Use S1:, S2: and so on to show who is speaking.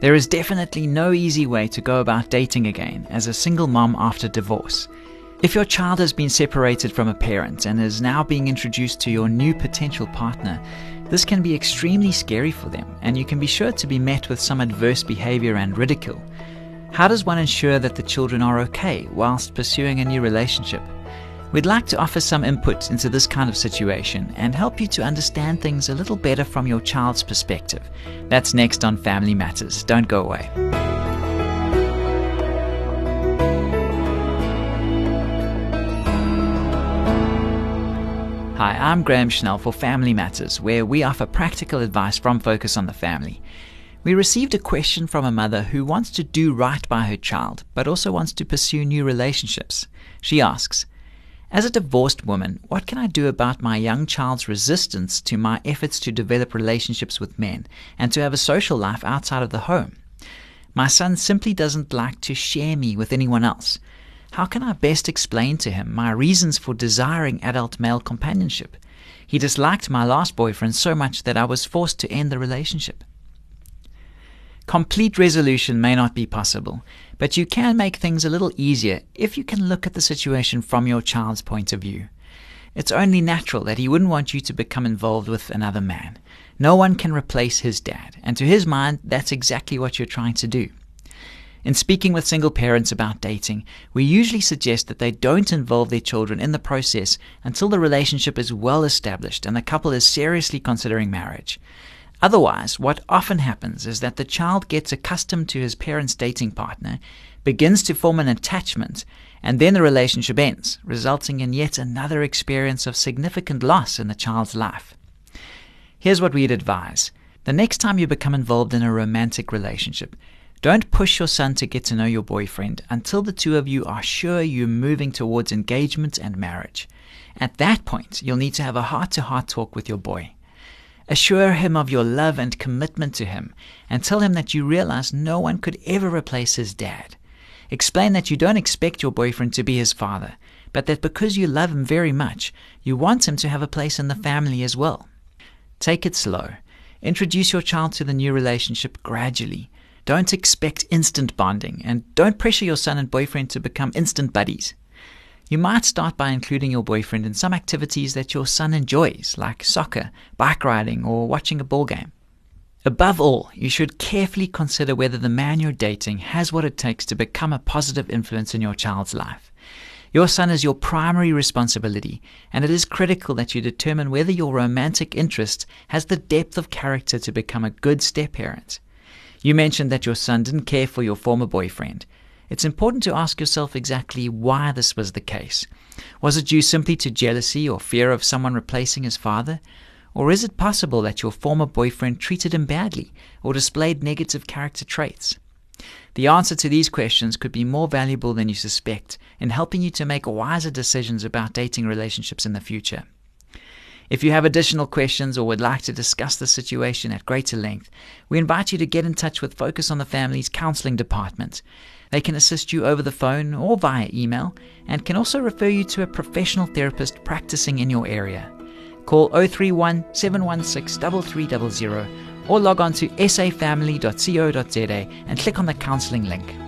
S1: There is definitely no easy way to go about dating again as a single mom after divorce. If your child has been separated from a parent and is now being introduced to your new potential partner, this can be extremely scary for them, and you can be sure to be met with some adverse behavior and ridicule. How does one ensure that the children are okay whilst pursuing a new relationship? We'd like to offer some input into this kind of situation and help you to understand things a little better from your child's perspective. That's next on Family Matters. Don't go away. Hi, I'm Graham Schnell for Family Matters, where we offer practical advice from Focus on the Family. We received a question from a mother who wants to do right by her child, but also wants to pursue new relationships. She asks, as a divorced woman, what can I do about my young child's resistance to my efforts to develop relationships with men and to have a social life outside of the home? My son simply doesn't like to share me with anyone else. How can I best explain to him my reasons for desiring adult male companionship? He disliked my last boyfriend so much that I was forced to end the relationship. Complete resolution may not be possible, but you can make things a little easier if you can look at the situation from your child's point of view. It's only natural that he wouldn't want you to become involved with another man. No one can replace his dad, and to his mind, that's exactly what you're trying to do. In speaking with single parents about dating, we usually suggest that they don't involve their children in the process until the relationship is well established and the couple is seriously considering marriage. Otherwise, what often happens is that the child gets accustomed to his parent's dating partner, begins to form an attachment, and then the relationship ends, resulting in yet another experience of significant loss in the child's life. Here's what we'd advise. The next time you become involved in a romantic relationship, don't push your son to get to know your boyfriend until the two of you are sure you're moving towards engagement and marriage. At that point, you'll need to have a heart to heart talk with your boy. Assure him of your love and commitment to him, and tell him that you realize no one could ever replace his dad. Explain that you don't expect your boyfriend to be his father, but that because you love him very much, you want him to have a place in the family as well. Take it slow. Introduce your child to the new relationship gradually. Don't expect instant bonding, and don't pressure your son and boyfriend to become instant buddies. You might start by including your boyfriend in some activities that your son enjoys, like soccer, bike riding, or watching a ball game. Above all, you should carefully consider whether the man you're dating has what it takes to become a positive influence in your child's life. Your son is your primary responsibility, and it is critical that you determine whether your romantic interest has the depth of character to become a good step parent. You mentioned that your son didn't care for your former boyfriend. It's important to ask yourself exactly why this was the case. Was it due simply to jealousy or fear of someone replacing his father? Or is it possible that your former boyfriend treated him badly or displayed negative character traits? The answer to these questions could be more valuable than you suspect in helping you to make wiser decisions about dating relationships in the future. If you have additional questions or would like to discuss the situation at greater length, we invite you to get in touch with Focus on the Family's counseling department. They can assist you over the phone or via email and can also refer you to a professional therapist practicing in your area. Call 031 716 3300 or log on to safamily.co.za and click on the counseling link.